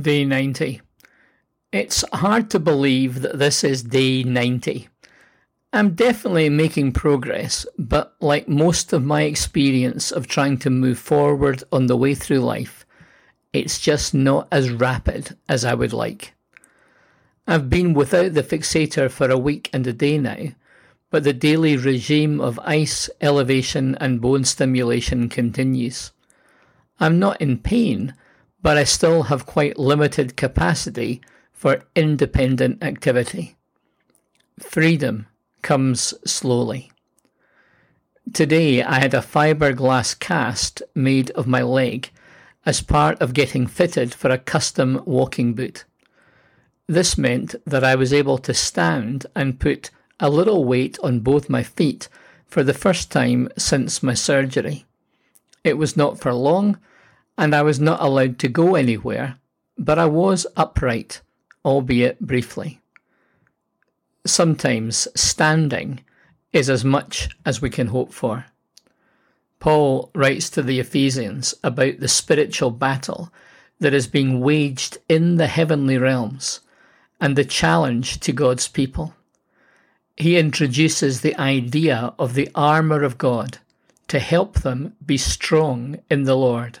Day 90. It's hard to believe that this is day 90. I'm definitely making progress, but like most of my experience of trying to move forward on the way through life, it's just not as rapid as I would like. I've been without the fixator for a week and a day now, but the daily regime of ice, elevation, and bone stimulation continues. I'm not in pain but I still have quite limited capacity for independent activity. Freedom comes slowly. Today I had a fiberglass cast made of my leg as part of getting fitted for a custom walking boot. This meant that I was able to stand and put a little weight on both my feet for the first time since my surgery. It was not for long, and I was not allowed to go anywhere, but I was upright, albeit briefly. Sometimes standing is as much as we can hope for. Paul writes to the Ephesians about the spiritual battle that is being waged in the heavenly realms and the challenge to God's people. He introduces the idea of the armour of God to help them be strong in the Lord.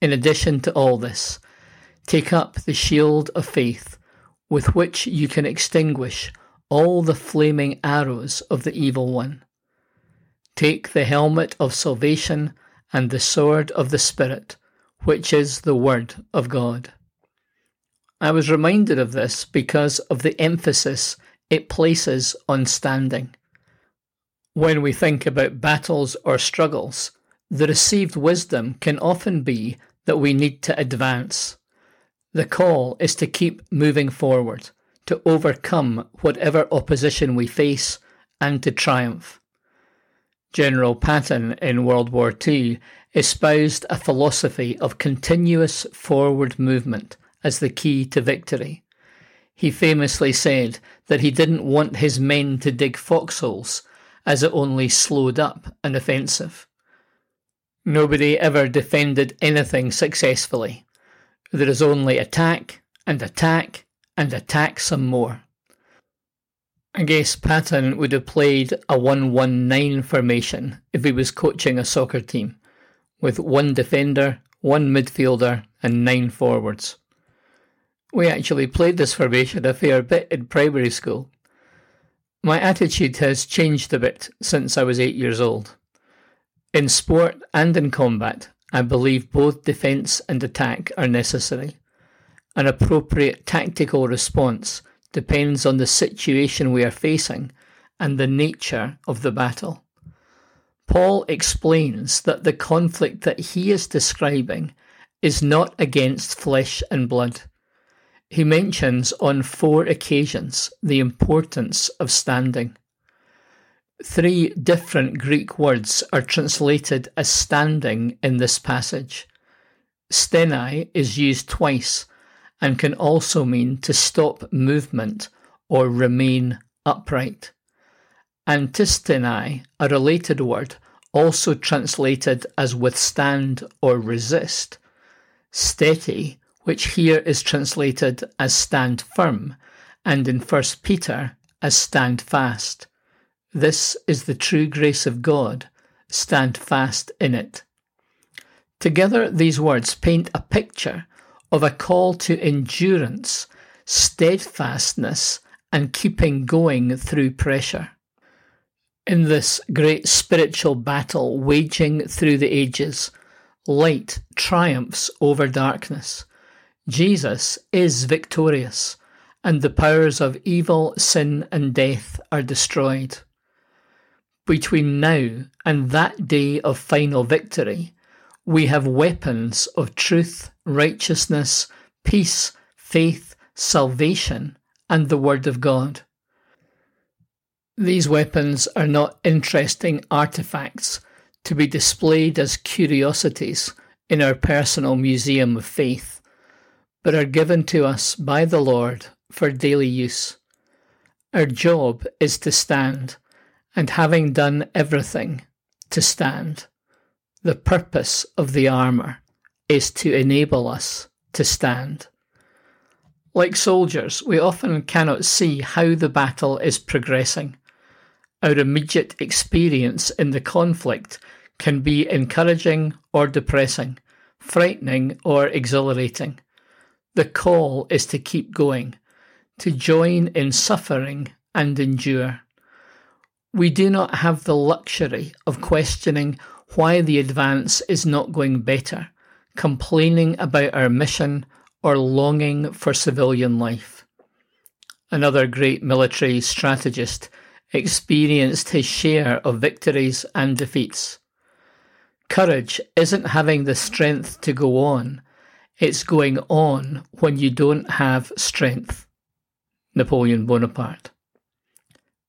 In addition to all this, take up the shield of faith with which you can extinguish all the flaming arrows of the evil one. Take the helmet of salvation and the sword of the Spirit, which is the Word of God. I was reminded of this because of the emphasis it places on standing. When we think about battles or struggles, the received wisdom can often be that we need to advance. The call is to keep moving forward, to overcome whatever opposition we face, and to triumph. General Patton in World War II espoused a philosophy of continuous forward movement as the key to victory. He famously said that he didn't want his men to dig foxholes, as it only slowed up an offensive. Nobody ever defended anything successfully. There is only attack and attack and attack some more. I guess Patton would have played a 1-1-9 formation if he was coaching a soccer team, with one defender, one midfielder, and nine forwards. We actually played this formation a fair bit in primary school. My attitude has changed a bit since I was eight years old. In sport and in combat, I believe both defence and attack are necessary. An appropriate tactical response depends on the situation we are facing and the nature of the battle. Paul explains that the conflict that he is describing is not against flesh and blood. He mentions on four occasions the importance of standing. Three different Greek words are translated as standing in this passage. Stenai is used twice and can also mean to stop movement or remain upright. Antisteni, a related word, also translated as withstand or resist. Steti, which here is translated as stand firm, and in 1 Peter as stand fast. This is the true grace of God. Stand fast in it. Together, these words paint a picture of a call to endurance, steadfastness, and keeping going through pressure. In this great spiritual battle waging through the ages, light triumphs over darkness. Jesus is victorious, and the powers of evil, sin, and death are destroyed. Between now and that day of final victory, we have weapons of truth, righteousness, peace, faith, salvation, and the Word of God. These weapons are not interesting artifacts to be displayed as curiosities in our personal museum of faith, but are given to us by the Lord for daily use. Our job is to stand, and having done everything, to stand. The purpose of the armour is to enable us to stand. Like soldiers, we often cannot see how the battle is progressing. Our immediate experience in the conflict can be encouraging or depressing, frightening or exhilarating. The call is to keep going, to join in suffering and endure. We do not have the luxury of questioning why the advance is not going better, complaining about our mission, or longing for civilian life. Another great military strategist experienced his share of victories and defeats. Courage isn't having the strength to go on, it's going on when you don't have strength. Napoleon Bonaparte.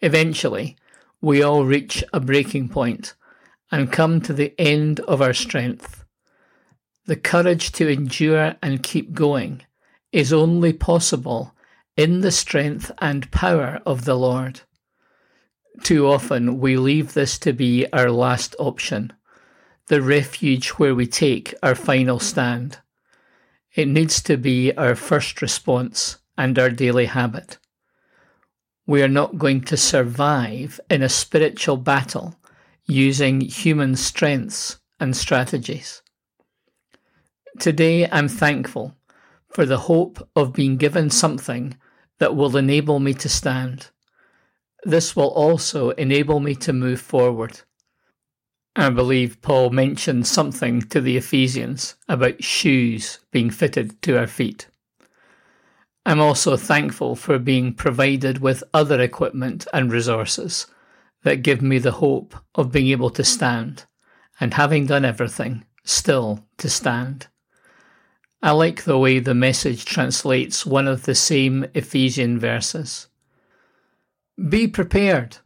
Eventually, we all reach a breaking point and come to the end of our strength. The courage to endure and keep going is only possible in the strength and power of the Lord. Too often we leave this to be our last option, the refuge where we take our final stand. It needs to be our first response and our daily habit. We are not going to survive in a spiritual battle using human strengths and strategies. Today I'm thankful for the hope of being given something that will enable me to stand. This will also enable me to move forward. I believe Paul mentioned something to the Ephesians about shoes being fitted to our feet. I'm also thankful for being provided with other equipment and resources that give me the hope of being able to stand, and having done everything, still to stand. I like the way the message translates one of the same Ephesian verses. Be prepared.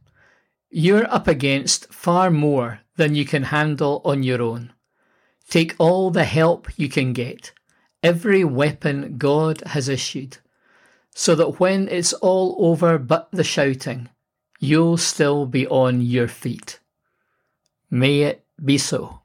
You're up against far more than you can handle on your own. Take all the help you can get, every weapon God has issued, so that when it's all over but the shouting, you'll still be on your feet. May it be so.